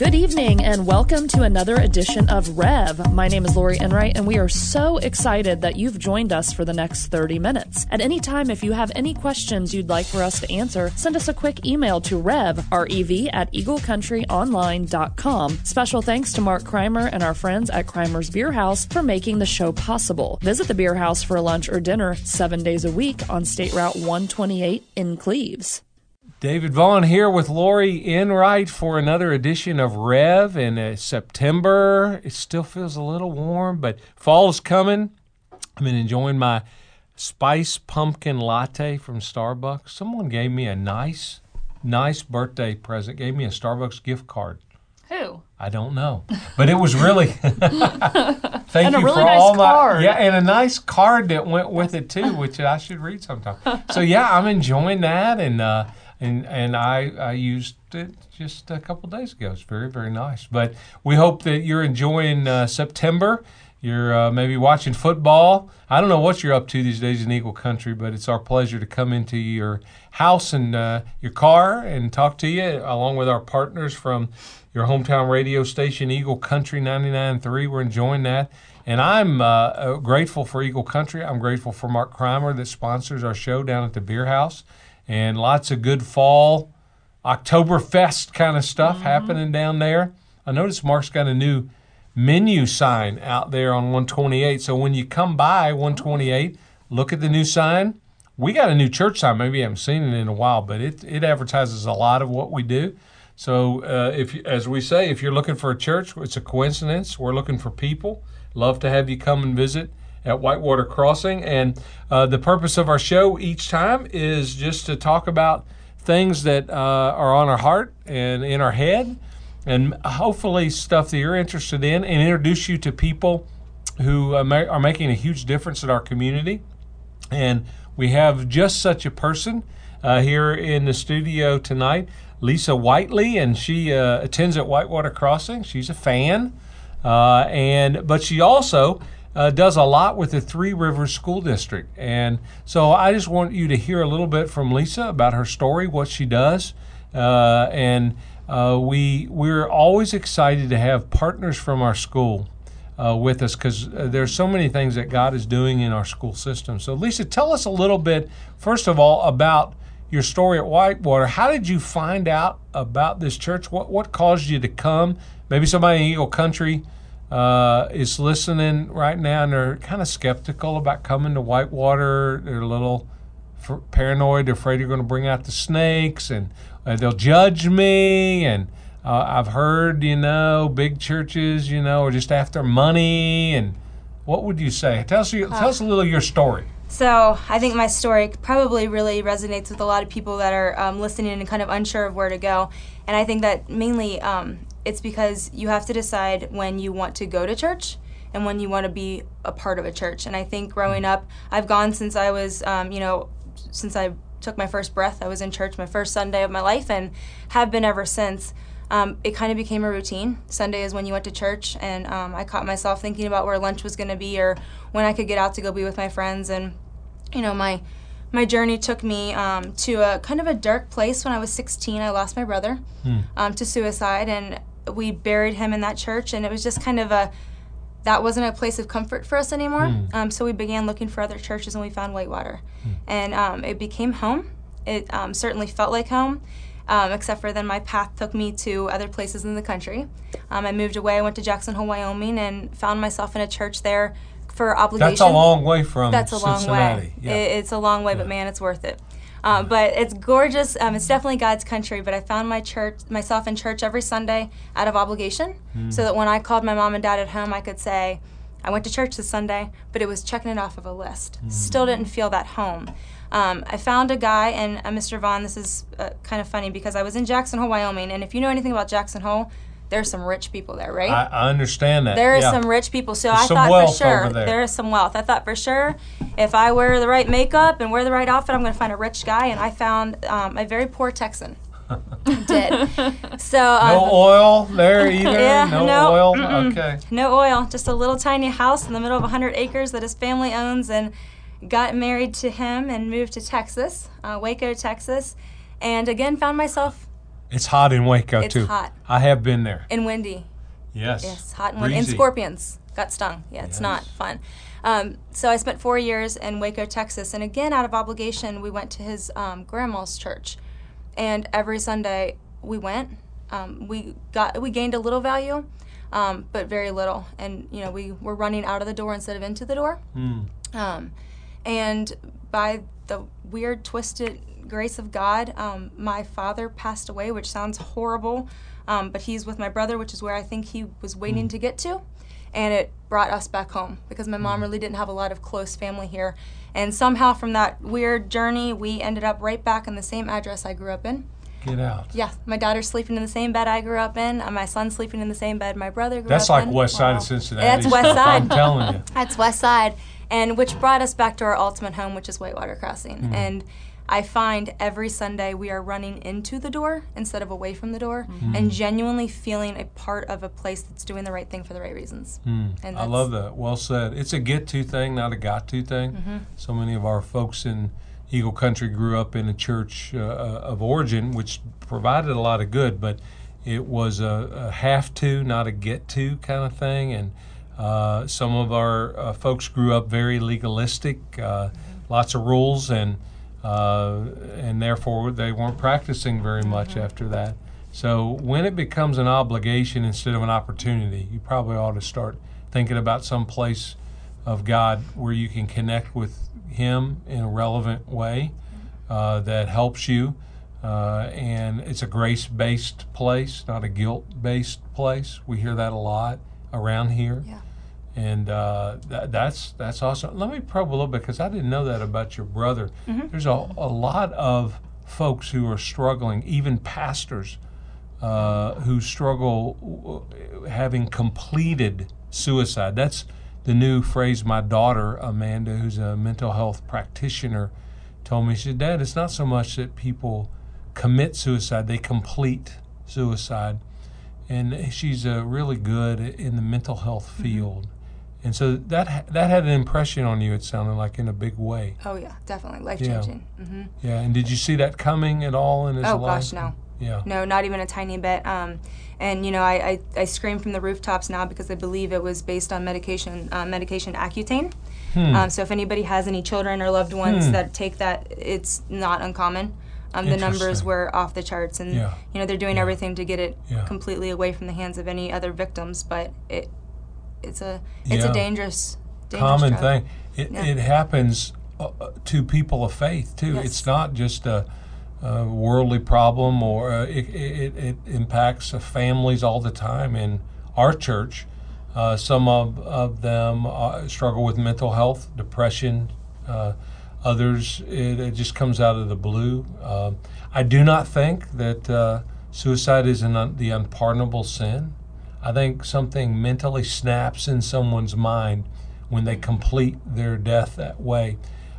Good evening and welcome to another edition of Rev. My name is Lori Enright and we are so excited that you've joined us for the next 30 minutes. At any time, if you have any questions you'd like for us to answer, send us a quick email to rev, R-E-V, at eaglecountryonline.com. Special thanks to Mark Kreimer and our friends at Kreimer's Beer House for making the show possible. Visit the Beer House for lunch or dinner seven days a week on State Route 128 in Cleves. David Vaughan here with Lori Enright for another edition of Rev in uh, September. It still feels a little warm, but fall is coming. I've been enjoying my spice pumpkin latte from Starbucks. Someone gave me a nice, nice birthday present, gave me a Starbucks gift card. Who? I don't know, but it was really. thank you really for nice all my card. yeah, and a nice card that went with it too, which I should read sometime. So yeah, I'm enjoying that, and uh, and and I I used it just a couple days ago. It's very very nice. But we hope that you're enjoying uh, September. You're uh, maybe watching football. I don't know what you're up to these days in Eagle Country, but it's our pleasure to come into your house and uh, your car and talk to you, along with our partners from your hometown radio station, Eagle Country 99.3. We're enjoying that. And I'm uh, uh, grateful for Eagle Country. I'm grateful for Mark Kreimer that sponsors our show down at the Beer House. And lots of good fall, Oktoberfest kind of stuff happening down there. I noticed Mark's got a new menu sign out there on 128. So when you come by 128, look at the new sign. We got a new church sign. Maybe you haven't seen it in a while, but it, it advertises a lot of what we do. So uh, if, as we say, if you're looking for a church, it's a coincidence. We're looking for people. Love to have you come and visit at Whitewater Crossing. And uh, the purpose of our show each time is just to talk about things that uh, are on our heart and in our head, and hopefully stuff that you're interested in, and introduce you to people who uh, are making a huge difference in our community. And we have just such a person uh, here in the studio tonight, Lisa Whitley, and she uh, attends at Whitewater Crossing. She's a fan, and but she also uh, does a lot with the Three Rivers School District. And so I just want you to hear a little bit from Lisa about her story, what she does, uh, and uh, we we're always excited to have partners from our school uh, with us because uh, there's so many things that God is doing in our school system. So, Lisa, tell us a little bit, first of all, about your story at Whitewater. How did you find out about this church? What what caused you to come? Maybe somebody in Eagle Country uh, is listening right now and they're kind of skeptical about coming to Whitewater. They're a little f- paranoid. They're afraid you're going to bring out the snakes and uh, they'll judge me. And uh, I've heard, you know, big churches, you know, are just after money. And what would you say? Tell us, tell us a little of your story. So I think my story probably really resonates with a lot of people that are um, listening and kind of unsure of where to go. And I think that mainly um, it's because you have to decide when you want to go to church and when you want to be a part of a church. And I think growing up, I've gone since I was, um, you know, since I took my first breath. I was in church my first Sunday of my life and have been ever since. Um, it kind of became a routine. Sunday is when you went to church, and um, I caught myself thinking about where lunch was going to be or when I could get out to go be with my friends. And you know, my my journey took me um, to a kind of a dark place when I was 16. I lost my brother um, to suicide, and we buried him in that church. And it was just kind of a that wasn't a place of comfort for us anymore. Um, so we began looking for other churches, and we found Whitewater, and um, it became home. It um, certainly felt like home. Um, except for then my path took me to other places in the country. Um, I moved away. I went to Jackson Hole, Wyoming, and found myself in a church there for obligation. That's a long way from That's a long way. Yeah. It, it's a long way, but man, it's worth it. Um, but it's gorgeous. Um, it's definitely God's country. But I found my church, myself in church every Sunday out of obligation, Hmm. so that when I called my mom and dad at home, I could say, "I went to church this Sunday," but it was checking it off of a list. Hmm. Still didn't feel that home. Um, I found a guy, and uh, Mr. Vaughan. This is uh, kind of funny because I was in Jackson Hole, Wyoming, and if you know anything about Jackson Hole, there's some rich people there, right? I, I understand that. There is yeah. some rich people, so There's I thought for sure there. there is some wealth. I thought for sure if I wear the right makeup and wear the right outfit, I'm going to find a rich guy, and I found um, a very poor Texan. Did so um, No oil there either. Yeah, no, no, oil. mm-mm. Okay. no oil, just a little tiny house in the middle of 100 acres that his family owns, and got married to him and moved to Texas, uh, Waco, Texas, and again found myself It's hot in Waco It's too. hot. I have been there. and windy. Yes. Yes, hot and windy. And scorpions got stung. Yeah, it's not fun. Um, so I spent four years in Waco, Texas, and again, out of obligation, we went to his um, grandma's church, and every Sunday we went. Um, we got we gained a little value, um, but very little, and you know we were running out of the door instead of into the door. Um, and by the weird, twisted grace of God, um, my father passed away, which sounds horrible, um, but he's with my brother, which is where I think he was waiting to get to. And it brought us back home because my mom really didn't have a lot of close family here. And somehow, from that weird journey, we ended up right back in the same address I grew up in. Get out. Yeah, my daughter's sleeping in the same bed I grew up in. and My son's sleeping in the same bed my brother grew That's up like in. west side Wow. of Cincinnati. That's west stuff, I'm side. telling you. That's West Side, and which brought us back to our ultimate home, which is Whitewater Crossing. Mm-hmm. And I find every Sunday we are running into the door instead of away from the door, Mm-hmm. and genuinely feeling a part of a place that's doing the right thing for the right reasons. And Hmm. I love that. Well said. It's a get to thing, not a got to thing. Mm-hmm. So many of our folks in Eagle Country grew up in a church uh, of origin, which provided a lot of good, but it was a, a have to, not a get to kind of thing. And uh, some of our uh, folks grew up very legalistic, uh, lots of rules, and uh, and therefore they weren't practicing very much after that. So when it becomes an obligation instead of an opportunity, you probably ought to start thinking about some place of God where you can connect with Him in a relevant way uh, that helps you. Uh, and it's a grace based place, not a guilt based place. We hear that a lot around here. Yeah. And uh, that, that's that's awesome. Let me probe a little bit because I didn't know that about your brother. There's a, a lot of folks who are struggling, even pastors, uh, who struggle w- having completed suicide. That's the new phrase my daughter, Amanda, who's a mental health practitioner, told me. She said, Dad, it's not so much that people commit suicide, they complete suicide. And she's uh, really good in the mental health field. And so that that had an impression on you. It sounded like in a big way. Oh yeah, definitely life changing. hmm Yeah. And did you see that coming at all in his Oh life? gosh, no. Yeah. No, not even a tiny bit. Um, and you know, I, I, I scream from the rooftops now because I believe it was based on medication, uh, medication Accutane. Hmm. Um, so if anybody has any children or loved ones Hmm. that take that, it's not uncommon. Um, the numbers were off the charts, and Yeah. you know they're doing everything to get it Yeah. completely away from the hands of any other victims. But it, it's a, it's Yeah. a dangerous, dangerous Common drug. thing. It, Yeah. it happens uh, uh, to people of faith too. Yes. It's not just a, a worldly problem, or uh, it, it, it impacts uh, families all the time. In our church, uh, some of, of them uh, struggle with mental health, depression. Uh, others, it, it just comes out of the blue. Uh, I do not think that uh, suicide is an un- the unpardonable sin. I think something mentally snaps in someone's mind when they complete their death that way.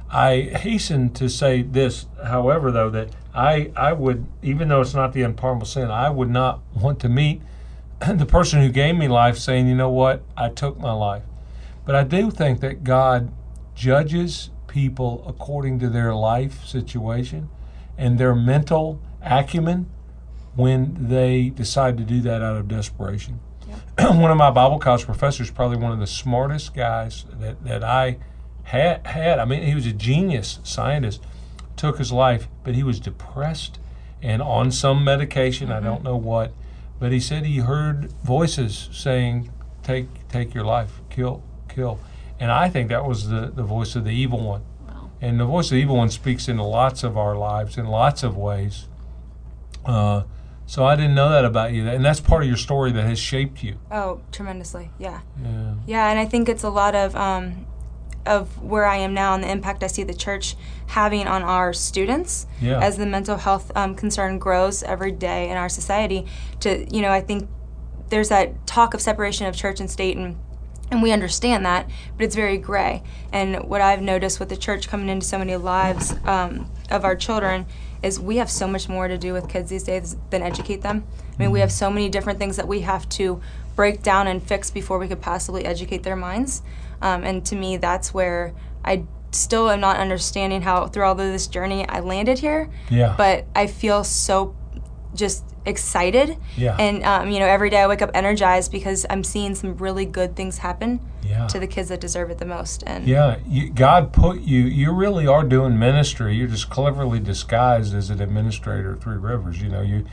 I hasten to say this, however, though, that I, I would, even though it's not the unpardonable sin, I would not want to meet the person who gave me life saying, you know what, I took my life. But I do think that God judges people according to their life situation and their mental acumen when they decide to do that out of desperation. one of my Bible college professors, probably one of the smartest guys that, that I had, had. I mean, he was a genius scientist, took his life, but he was depressed and on some medication. I don't know what, but he said he heard voices saying, "Take, take your life, kill, kill." And I think that was the, the voice of the evil one. And the voice of the evil one speaks into lots of our lives in lots of ways. Uh, so I didn't know that about you, and that's part of your story that has shaped you. Oh, tremendously, yeah. Yeah. Yeah, and I think it's a lot of um, of where I am now and the impact I see the church having on our students Yeah. as the mental health um, concern grows every day in our society. To you know, I think there's that talk of separation of church and state and. And we understand that, but it's very gray. And what I've noticed with the church coming into so many lives um, of our children is we have so much more to do with kids these days than educate them. I mean, we have so many different things that we have to break down and fix before we could possibly educate their minds. Um, and to me, that's where I still am not understanding how through all of this journey I landed here. Yeah. But I feel so just excited. Yeah. And um, you know, every day I wake up energized because I'm seeing some really good things happen Yeah. to the kids that deserve it the most. And Yeah, you, God put you. You really are doing ministry. You're just cleverly disguised as an administrator of Three Rivers. You know, you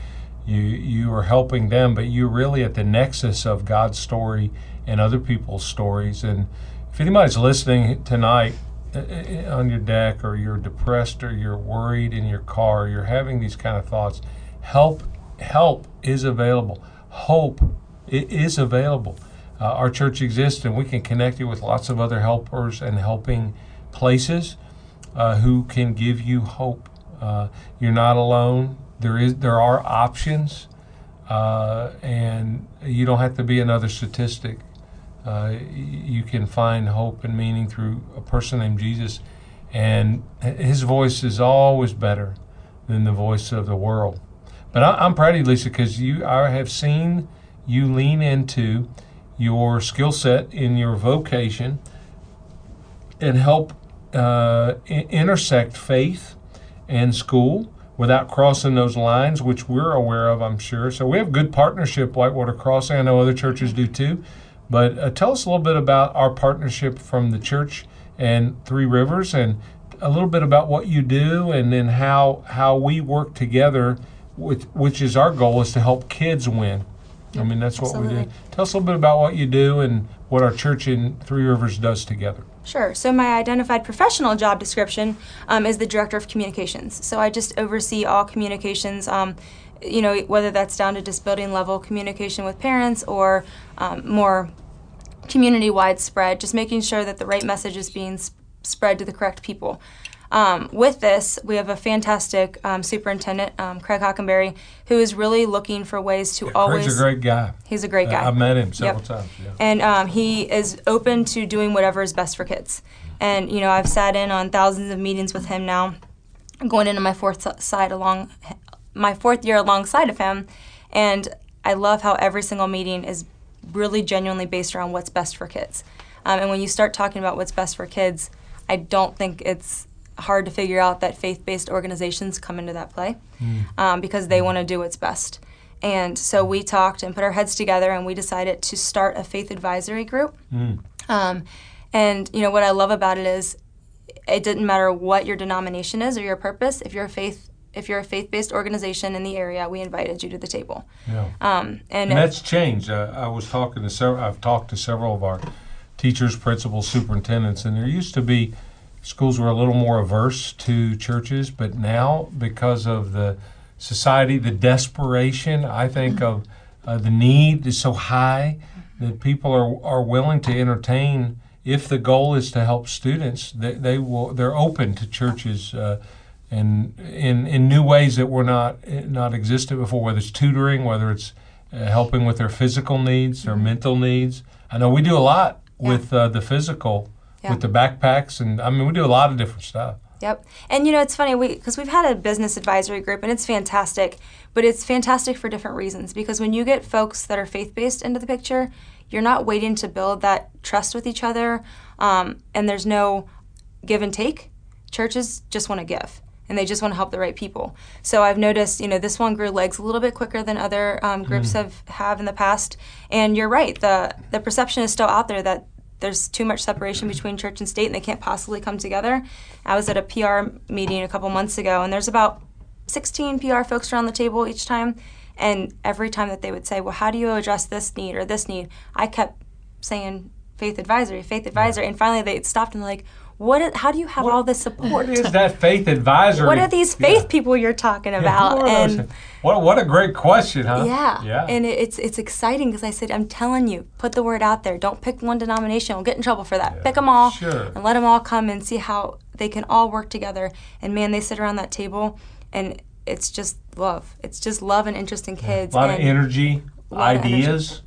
you you are helping them, but you're really at the nexus of God's story and other people's stories. And if anybody's listening tonight uh, uh, on your deck, or you're depressed, or you're worried in your car, you're having these kind of thoughts, help help is available. Hope is available. Uh, our church exists, and we can connect you with lots of other helpers and helping places uh, who can give you hope. Uh, you're not alone. There is there are options, uh, and you don't have to be another statistic. Uh, you can find hope and meaning through a person named Jesus, and his voice is always better than the voice of the world. But I, I'm proud of you, Lisa, because you I have seen you lean into your skill set in your vocation and help uh, I- intersect faith and school without crossing those lines, which we're aware of, I'm sure. So we have good partnership, Whitewater Crossing. I know other churches do too. But uh, tell us a little bit about our partnership from the church and Three Rivers, and a little bit about what you do, and then how how we work together, which which is our goal is to help kids win. I mean that's what we do. Tell us a little bit about what you do and what our church in Three Rivers does together. Sure. So my identified professional job description um, is the director of communications. So I just oversee all communications. Um, you know, whether that's down to just building level communication with parents or um, more community wide spread, just making sure that the right message is being s- spread to the correct people. Um, with this, we have a fantastic um, superintendent, um, Craig Hockenberry, who is really looking for ways to always. Craig's a great guy. he's a great guy. I- I've met him several Yep. times. Yeah. and um, he is open to doing whatever is best for kids. And you know, I've sat in on thousands of meetings with him now, going into my fourth side along, my fourth year alongside of him, and I love how every single meeting is really genuinely based around what's best for kids. Um, and when you start talking about what's best for kids, I don't think it's hard to figure out that faith-based organizations come into that play um, because they want to do what's best. And so we talked and put our heads together, and we decided to start a faith advisory group. Um, and you know what I love about it is, it didn't matter what your denomination is or your purpose. If you're a faith, if you're a faith-based organization in the area, we invited you to the table. Yeah. Um, and And that's changed. Uh, I was talking to several. I've talked to several of our teachers, principals, superintendents, and there used to be schools were a little more averse to churches, but now because of the society, the desperation, I think of uh, the need is so high that people are are willing to entertain. If the goal is to help students, they, they will. They're open to churches. Uh, and in in new ways that were not not existed before, whether it's tutoring, whether it's uh, helping with their physical needs, their mental needs. I know we do a lot with uh, the physical, Yeah. with the backpacks, and I mean we do a lot of different stuff. Yep. And you know, it's funny because we've had a business advisory group and it's fantastic, but it's fantastic for different reasons. Because when you get folks that are faith based into the picture, you're not waiting to build that trust with each other, um, and there's no give and take. Churches just want to give. And they just want to help the right people. So I've noticed, you know, this one grew legs a little bit quicker than other um, groups have, have in the past. And you're right, the the perception is still out there that there's too much separation between church and state and they can't possibly come together. I was at a PR meeting a couple months ago and there's about 16 PR folks around the table each time. And every time that they would say, Well, how do you address this need or this need? I kept saying faith advisory, faith advisory. And finally they stopped and like, what? Is, how do you have all this support? What is that faith advisory? What are these faith Yeah. people you're talking about? what and what what a great question, huh? yeah, yeah. and it- it's it's exciting because I said, I'm telling you, put the word out there. Don't pick one denomination. We'll get in trouble for that. Yeah, Pick them all sure. and let them all come and see how they can all work together. And man, they sit around that table, and it's just love. It's just love and interest in kids. a lot of and- energy, lot of energy. ideas.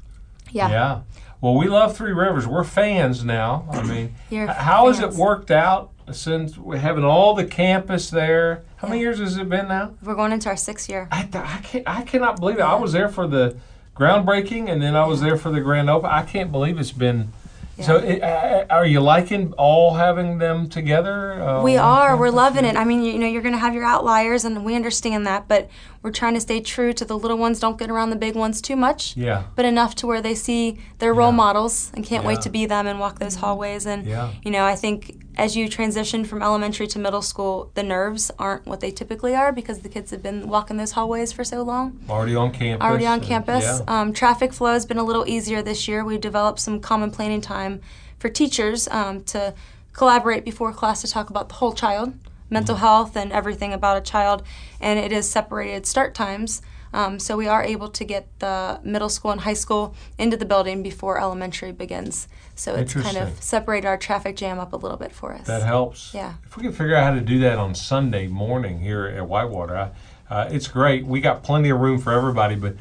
Yeah. Yeah. Well, we love Three Rivers. We're fans now. I mean, how has it worked out since we're having all the campus there? How many years has it been now? We're going into our sixth year. I, th- I, can't, I cannot believe it. I was there for the groundbreaking and then I was there for the grand open. I can't believe it's been So, uh, are you liking all having them together? Uh, we are. We're loving it. I mean, you know, you're going to have your outliers, and we understand that, but we're trying to stay true to the little ones. Don't get around the big ones too much. Yeah. But enough to where they see their role yeah. models and can't yeah. wait to be them and walk those hallways. And yeah. you know, I think as you transition from elementary to middle school, the nerves aren't what they typically are because the kids have been walking those hallways for so long. Already on campus. Already on campus. Yeah. Um, traffic flow has been a little easier this year. We've developed some common planning time for teachers um, to collaborate before class to talk about the whole child, mental health, and everything about a child. And it is separated start times. Um, so we are able to get the middle school and high school into the building before elementary begins. So it's kind of separated our traffic jam up a little bit for us. That helps. Yeah. If we can figure out how to do that on Sunday morning here at Whitewater, I, uh, it's great. We got plenty of room for everybody, but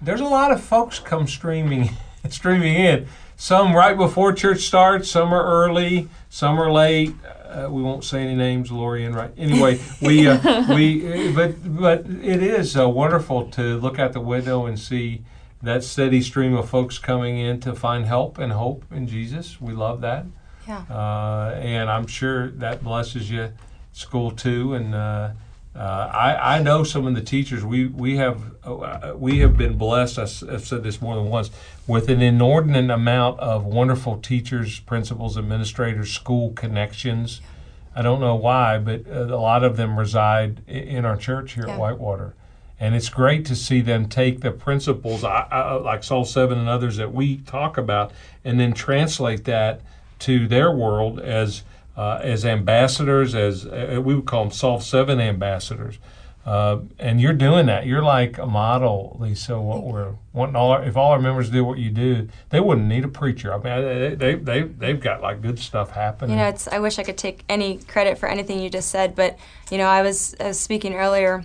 there's a lot of folks come streaming, streaming in. Some right before church starts, some are early, some are late. Uh, we won't say any names, Lori Enright. Anyway, we uh, we but but it is uh, wonderful to look out the window and see that steady stream of folks coming in to find help and hope in Jesus. We love that. Yeah. Uh, and I'm sure that blesses you, school too. And uh, I, I know some of the teachers. We we have uh, we have been blessed. I've said this more than once with an inordinate amount of wonderful teachers, principals, administrators, school connections. I don't know why, but uh, a lot of them reside in our church here yeah. at Whitewater and it's great to see them take the principles I, I, like Soul Seven and others that we talk about, and then translate that to their world as uh, as ambassadors, as uh, we would call them Soul Seven ambassadors. Uh, and you're doing that. You're like a model, Lisa. What we're wanting all our, if all our members do what you do, they wouldn't need a preacher. I mean, they they they've got like good stuff happening. You know, it's. I wish I could take any credit for anything you just said, but you know, I was, I was speaking earlier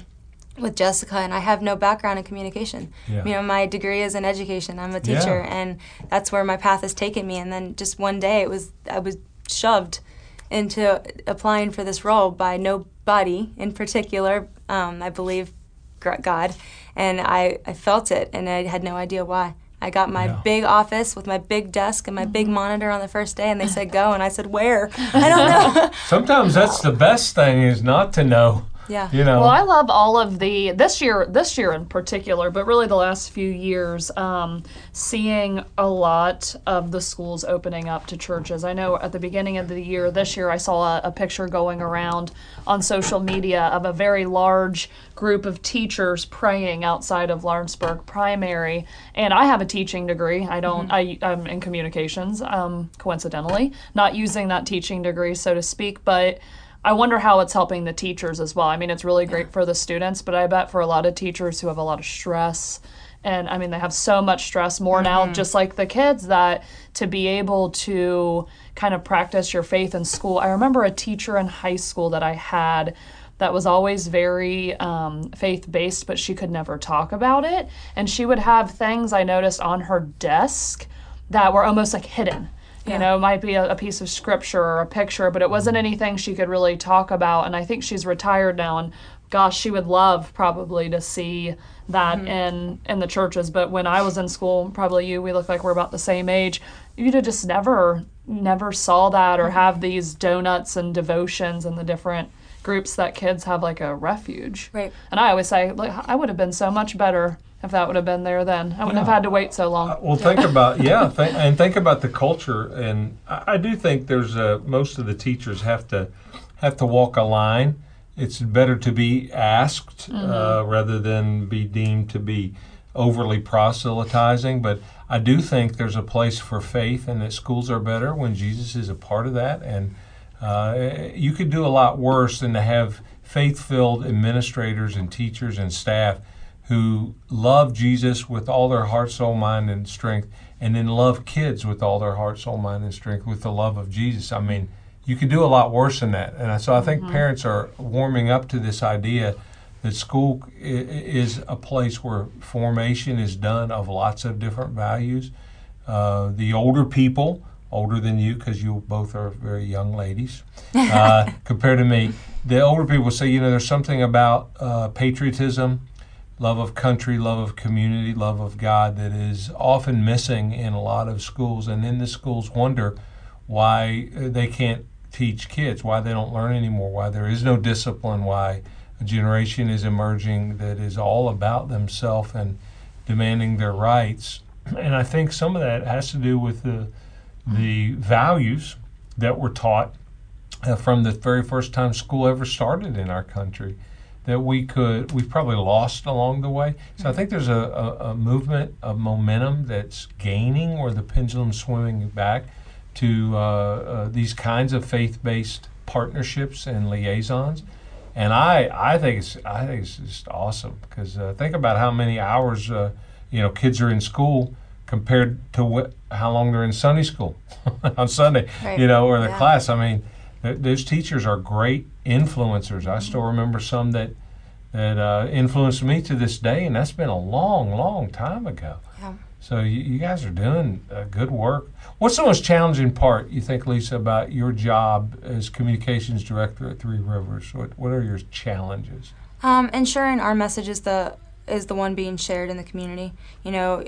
with Jessica, and I have no background in communication. Yeah. You know, my degree is in education. I'm a teacher, yeah. and that's where my path has taken me. And then just one day, it was I was shoved into applying for this role by nobody in particular. Um, I believe God, and I, I felt it, and I had no idea why. I got my yeah. big office with my big desk and my big mm-hmm. monitor on the first day, and they said go, and I said where? I don't know. Sometimes that's the best thing is not to know. Yeah. You know. Well, I love all of the this year, this year in particular, but really the last few years, um, seeing a lot of the schools opening up to churches. I know at the beginning of the year, this year, I saw a, a picture going around on social media of a very large group of teachers praying outside of Lawrenceburg Primary. And I have a teaching degree. I don't. Mm-hmm. I, I'm in communications. Um, coincidentally, not using that teaching degree, so to speak, but I wonder how it's helping the teachers as well. I mean, it's really great yeah. for the students, but I bet for a lot of teachers who have a lot of stress, and I mean, they have so much stress more mm-hmm. now, just like the kids, that to be able to kind of practice your faith in school. I remember a teacher in high school that I had that was always very um, faith based, but she could never talk about it. And she would have things I noticed on her desk that were almost like hidden you know, it might be a, a, piece of scripture or a picture, but it wasn't anything she could really talk about. And I think she's retired now, and gosh, she would love probably to see that mm-hmm. in in the churches. But when I was in school, probably you, we look like we're about the same age. You just never never saw that or mm-hmm. have these donuts and devotions and the different groups that kids have like a refuge. Right. And I always say, like, I would have been so much better if that would have been there then. I wouldn't yeah. have had to wait so long. Uh, well, think about yeah, th- and think about the culture. And I, I do think there's a, most of the teachers have to have to walk a line. It's better to be asked mm-hmm. uh, rather than be deemed to be overly proselytizing. But I do think there's a place for faith, and that schools are better when Jesus is a part of that. And uh, you could do a lot worse than to have faith-filled administrators and teachers and staff who love Jesus with all their heart, soul, mind, and strength, and then love kids with all their heart, soul, mind, and strength with the love of Jesus. I mean, you could do a lot worse than that. And so I think mm-hmm. parents are warming up to this idea that school is a place where formation is done of lots of different values. Uh, the older people, older than you because you both are very young ladies uh, compared to me, the older people say, you know, there's something about uh, patriotism love of country, love of community, love of God that is often missing in a lot of schools. And then the schools wonder why they can't teach kids, why they don't learn anymore, why there is no discipline, why a generation is emerging that is all about themselves and demanding their rights. And I think some of that has to do with the the values that were taught uh, from the very first time school ever started in our country that we could we've probably lost along the way. So I think there's a, a, a movement of momentum that's gaining where the pendulum's swimming back to uh, uh, these kinds of faith-based partnerships and liaisons. And I, I think it's I think it's just awesome because uh, think about how many hours uh, you know kids are in school compared to what, how long they're in Sunday school on Sunday, Right. you know, or the Yeah. class. I mean, th- those teachers are great influencers. I still remember some that that uh, influenced me to this day, and that's been a long, long time ago. Yeah. So you, you guys are doing uh, good work. What's the most challenging part you think, Lisa, about your job as communications director at Three Rivers? What What are your challenges? Um, ensuring our message is the is the one being shared in the community. You know,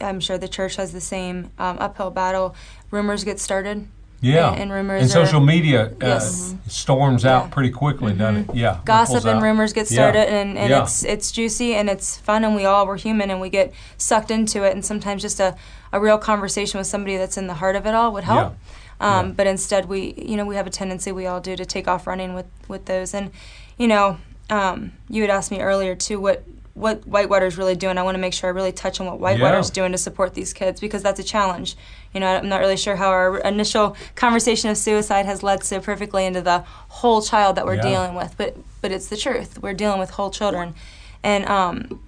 I'm sure the church has the same um, uphill battle. Rumors get started. Yeah, And, and rumors and are- social media uh, Yes. storms Yeah. out pretty quickly, doesn't it? Yeah, gossip and out. rumors get Yeah. started and, and Yeah. it's it's juicy and it's fun and we all we're human and we get sucked into it and sometimes just a, a real conversation with somebody that's in the heart of it all would help um, Yeah. but instead we you know we have a tendency we all do to take off running with with those and you know um, you had asked me earlier too what what Whitewater's really doing. I want to make sure I really touch on what Whitewater's Yeah. doing to support these kids because that's a challenge. You know, I'm not really sure how our initial conversation of suicide has led so perfectly into the whole child that we're Yeah. dealing with, but but it's the truth. We're dealing with whole children, and um,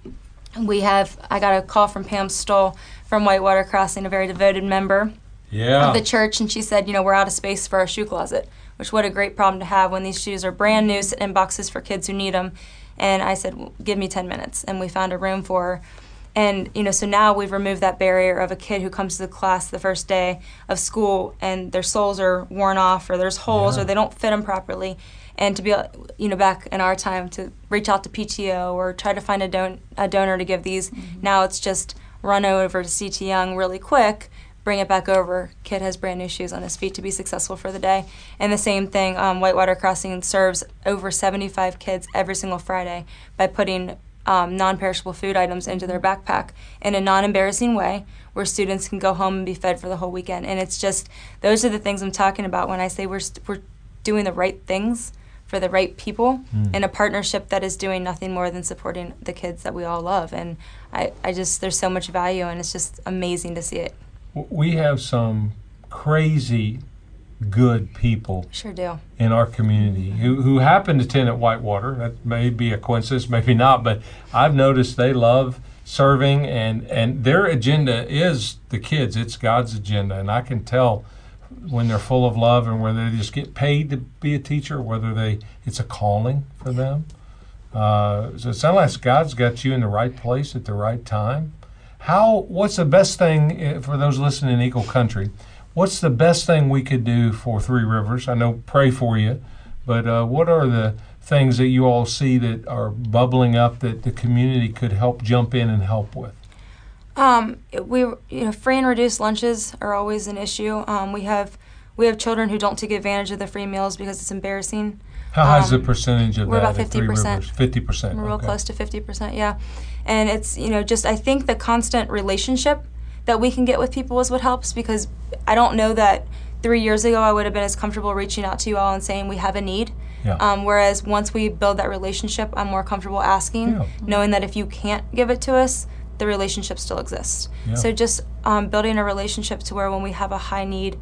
we have. I got a call from Pam Stoll from Whitewater Crossing, a very devoted member Yeah, of the church, and she said, you know, we're out of space for our shoe closet, which what a great problem to have when these shoes are brand new, sitting in boxes for kids who need them. And I said, well, give me 10 minutes, and we found a room for her. And you know, so now we've removed that barrier of a kid who comes to the class the first day of school and their soles are worn off, or there's holes, Yeah. or they don't fit them properly. And to be, you know, back in our time to reach out to PTO or try to find a, don- a donor to give these. Now it's just run over to CT Young really quick, bring it back over. Kid has brand new shoes on his feet to be successful for the day. And the same thing, um, Whitewater Crossing serves over 75 kids every single Friday by putting um, non perishable food items into their backpack in a non embarrassing way where students can go home and be fed for the whole weekend. And it's just, those are the things I'm talking about when I say we're, st- we're doing the right things for the right people in a partnership that is doing nothing more than supporting the kids that we all love. And I, I just, there's so much value and it's just amazing to see it. We have some crazy good people Sure do. in our community who, who happen to attend at Whitewater. That may be a coincidence, maybe not, but I've noticed they love serving and, and their agenda is the kids. It's God's agenda. And I can tell when they're full of love and whether they just get paid to be a teacher, whether they it's a calling for them. Uh, so it sounds like God's got you in the right place at the right time. How? What's the best thing eh, for those listening in Eagle Country? What's the best thing we could do for Three Rivers? I know pray for you, but uh, what are the things that you all see that are bubbling up that the community could help jump in and help with? Um, we you know free and reduced lunches are always an issue. Um, we have we have children who don't take advantage of the free meals because it's embarrassing. How high is the Um, percentage of we're that about at Three 50%. Fifty percent. We're real close to fifty percent, yeah. And it's you know just I think the constant relationship that we can get with people is what helps because I don't know that three years ago I would have been as comfortable reaching out to you all and saying we have a need. Yeah. Um, whereas once we build that relationship, I'm more comfortable asking, Yeah. knowing that if you can't give it to us, the relationship still exists. Yeah. So just um, building a relationship to where when we have a high need,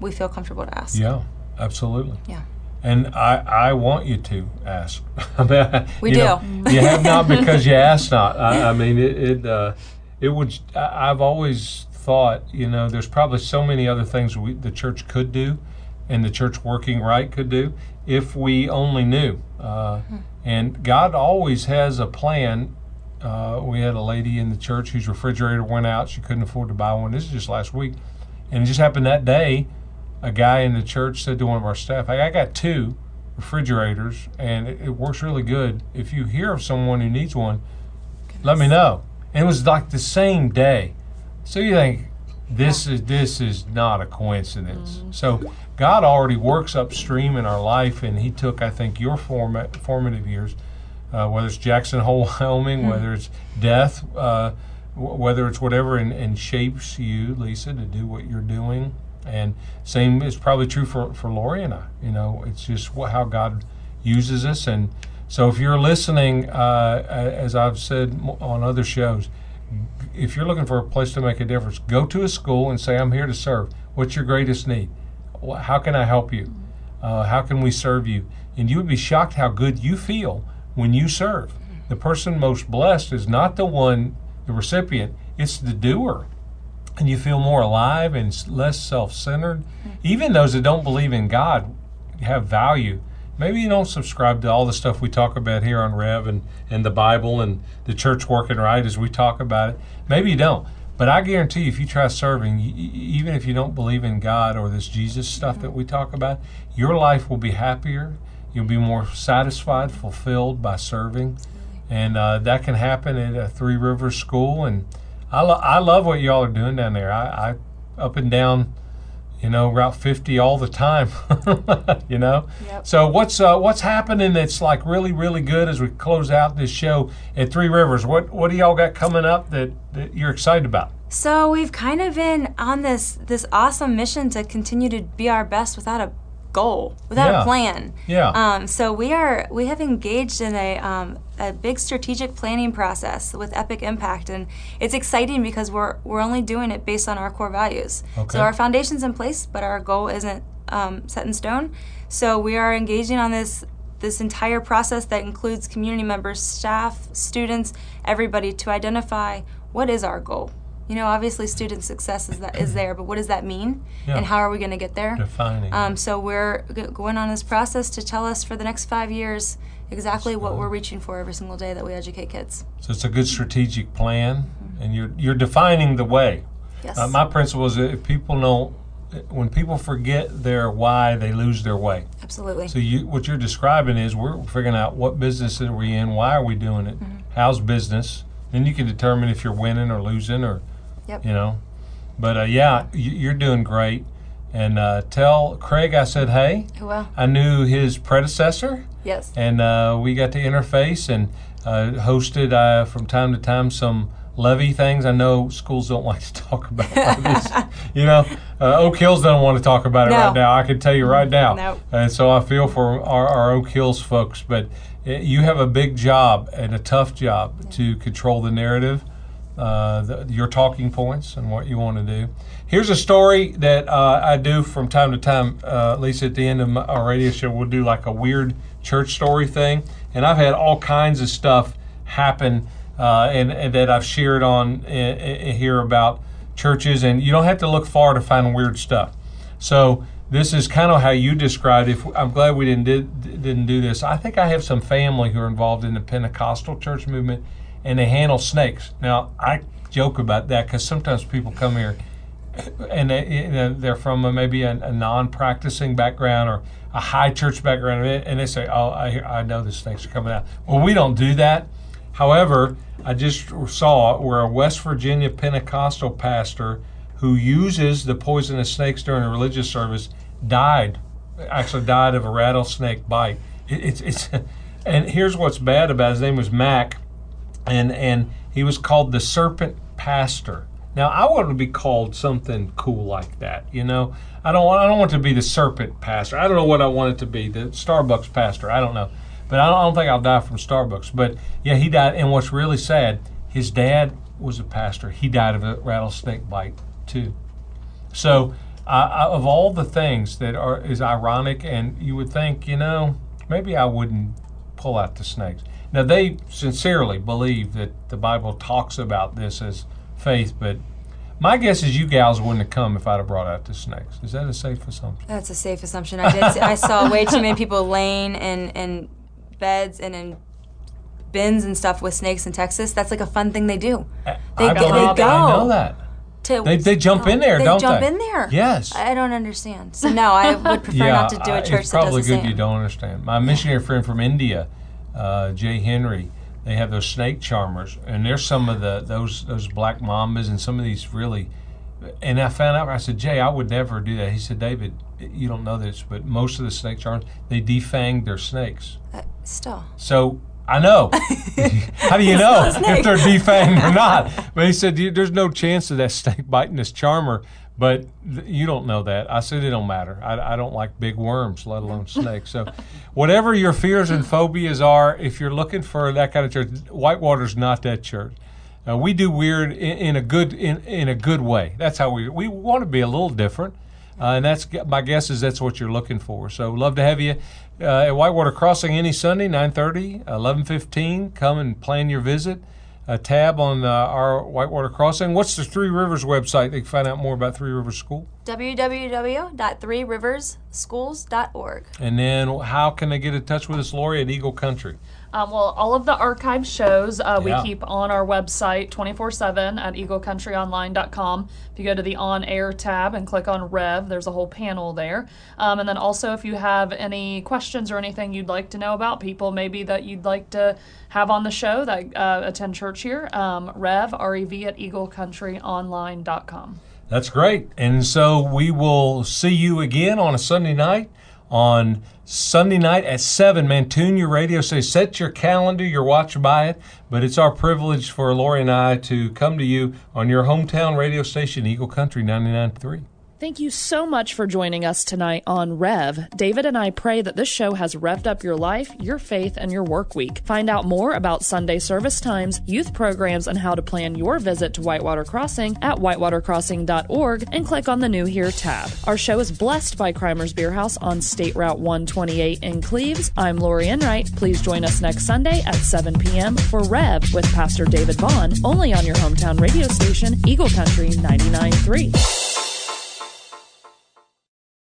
we feel comfortable to ask. Yeah, absolutely. Yeah. And I, I want you to ask. We You do. know, you have not because you ask not. I, I mean, it, it, uh, it would. I've always thought, you know, there's probably so many other things we, the church could do, and the church working right could do, if we only knew. Uh, and God always has a plan. Uh, we had a lady in the church whose refrigerator went out. She couldn't afford to buy one. This is just last week, and it just happened that day a guy in the church said to one of our staff, hey, I got two refrigerators and it, it works really good. If you hear of someone who needs one, Let me know. And it was like the same day. So you think this is this is not a coincidence. So God already works upstream in our life, and He took I think your form, formative years, uh, whether it's Jackson Hole, Wyoming, whether it's death, uh, w- whether it's whatever, and, and shapes you, Lisa, to do what you're doing. And same is probably true for for Lori and I. You know, it's just how God uses us and. So if you're listening, uh, as I've said on other shows, if you're looking for a place to make a difference, go to a school and say, "I'm here to serve." What's your greatest need? How can I help you? Uh, how can we serve you? And you would be shocked how good you feel when you serve. The person most blessed is not the one, the recipient; it's the doer and you feel more alive and less self-centered. Even those that don't believe in God have value. Maybe you don't subscribe to all the stuff we talk about here on Rev and, and the Bible and the church working right as we talk about it. Maybe you don't. But I guarantee if you try serving, even if you don't believe in God or this Jesus stuff that we talk about, your life will be happier. You'll be more satisfied, fulfilled by serving. And uh, that can happen at a Three Rivers School. And I, lo- I love what y'all are doing down there. I, I up and down, you know, Route 50 all the time. you know. Yep. So what's uh, what's happening that's like really really good as we close out this show at Three Rivers? What what do y'all got coming up that, that you're excited about? So we've kind of been on this this awesome mission to continue to be our best without a goal, without Yeah. a plan. Yeah. Um, so we are we have engaged in a um, a big strategic planning process with Epic Impact, and it's exciting because we're we're only doing it based on our core values. Okay. So our foundation's in place, but our goal isn't um, set in stone. So we are engaging on this this entire process that includes community members, staff, students, everybody to identify what is our goal. You know, obviously, student success is that is there, but what does that mean, Yeah. and how are we going to get there? Defining. Um, so we're g- going on this process to tell us for the next five years exactly what we're reaching for every single day that we educate kids. so it's a good strategic plan, and you're you're defining the way. Yes. Uh, my principle is that if people don't, when people forget their why, they lose their way. Absolutely. So you, what you're describing is we're figuring out what business are we in, why are we doing it, Mm-hmm. how's business. Then you can determine if you're winning or losing, or Yep. you know. But uh, yeah, you, you're doing great. And uh, tell Craig I said hey. well, I knew his predecessor, yes. and uh, we got to interface and uh, hosted uh, from time to time some levy things. I know schools don't like to talk about this. you know, uh, Oak Hills doesn't want to talk about it No. right now. I can tell you right now. Nope. And so I feel for our, our Oak Hills folks, but uh, you have a big job and a tough job to control the narrative, uh, the, your talking points, and what you want to do. Here's a story that uh, I do from time to time. Uh, at least at the end of my, our radio show, we'll do like a weird church story thing, and I've had all kinds of stuff happen, uh, and, and that I've shared on uh, uh, here about churches, and you don't have to look far to find weird stuff. So this is kind of how you described. If I'm glad we didn't did, didn't do this. I think I have some family who are involved in the Pentecostal church movement, and they handle snakes. Now I joke about that because sometimes people come here, and they they're from maybe a, a non-practicing background or a high church background, and they say, "Oh, I, I know the snakes are coming out." Well, we don't do that. However, I just saw where a West Virginia Pentecostal pastor who uses the poisonous snakes during a religious service died, actually died of a rattlesnake bite. It, it's it's, and here's what's bad about it. his name was Mac, and and he was called the Serpent Pastor. Now I want to be called something cool like that, you know. I don't want I don't want to be the Serpent Pastor. I don't know what I want it to be. The Starbucks Pastor. I don't know, but I don't, I don't think I'll die from Starbucks. But yeah, he died. And what's really sad, his dad was a pastor. He died of a rattlesnake bite too. So, uh, of all the things that are is ironic, and you would think, you know, maybe I wouldn't pull out the snakes. Now they sincerely believe that the Bible talks about this as faith, but my guess is you gals wouldn't have come if I'd have brought out the snakes. Is that a safe assumption? That's a safe assumption. I did. See, I saw way too many people laying in in beds and in bins and stuff with snakes in Texas. That's like a fun thing they do. They I go- they go. I know that. To They, they jump in there, they don't jump they? Jump in there. Yes. I don't understand. So no, I would prefer not to do a church it's that does probably good you don't understand. My missionary friend from India, uh, Jay Henry, they have those snake charmers, and there's some of the those those black mambas and some of these really. And I found out. I said, Jay, I would never do that. He said, David, you don't know this, but most of the snake charmers they defang their snakes. Uh, still. So I know. How do you know if they're defanged or not? But he said, there's no chance of that snake biting this charmer. But th- you don't know that. I said it don't matter. I, I don't like big worms, let alone snakes. So, whatever your fears and phobias are, if you're looking for that kind of church, Whitewater's not that church. Uh, we do weird in, in a good in, in a good way. That's how we we want to be a little different. Uh, and that's my guess is that's what you're looking for. So love to have you uh, at Whitewater Crossing any Sunday, 9:30, 11:15. Come and plan your visit. A tab on uh, our Whitewater Crossing. What's the Three Rivers website? They can find out more about Three Rivers School. www.threeriversschools.org. And then how can they get in touch with us, Lori, at Eagle Country? Um, well, all of the archive shows uh, we Yeah. keep on our website 24 7 at eaglecountryonline.com. If you go to the on air tab and click on Rev, there's a whole panel there. Um, and then also, if you have any questions or anything you'd like to know about people, maybe that you'd like to have on the show that uh, attend church here, um, Rev, R E V, at eaglecountryonline.com. That's great. And so we will see you again on a Sunday night. On Sunday night at 7, Man, tune your Radio says set your calendar, your watch by it. But it's our privilege for Lori and I to come to you on your hometown radio station, Eagle Country 99.3. Thank you so much for joining us tonight on Rev. David and I pray that this show has revved up your life, your faith, and your work week. Find out more about Sunday service times, youth programs, and how to plan your visit to Whitewater Crossing at whitewatercrossing.org and click on the New Here tab. Our show is blessed by Kreimer's Beer House on State Route 128 in Cleves. I'm Lori Enright. Please join us next Sunday at 7 p.m. for Rev with Pastor David Vaughan, only on your hometown radio station, Eagle Country 99.3.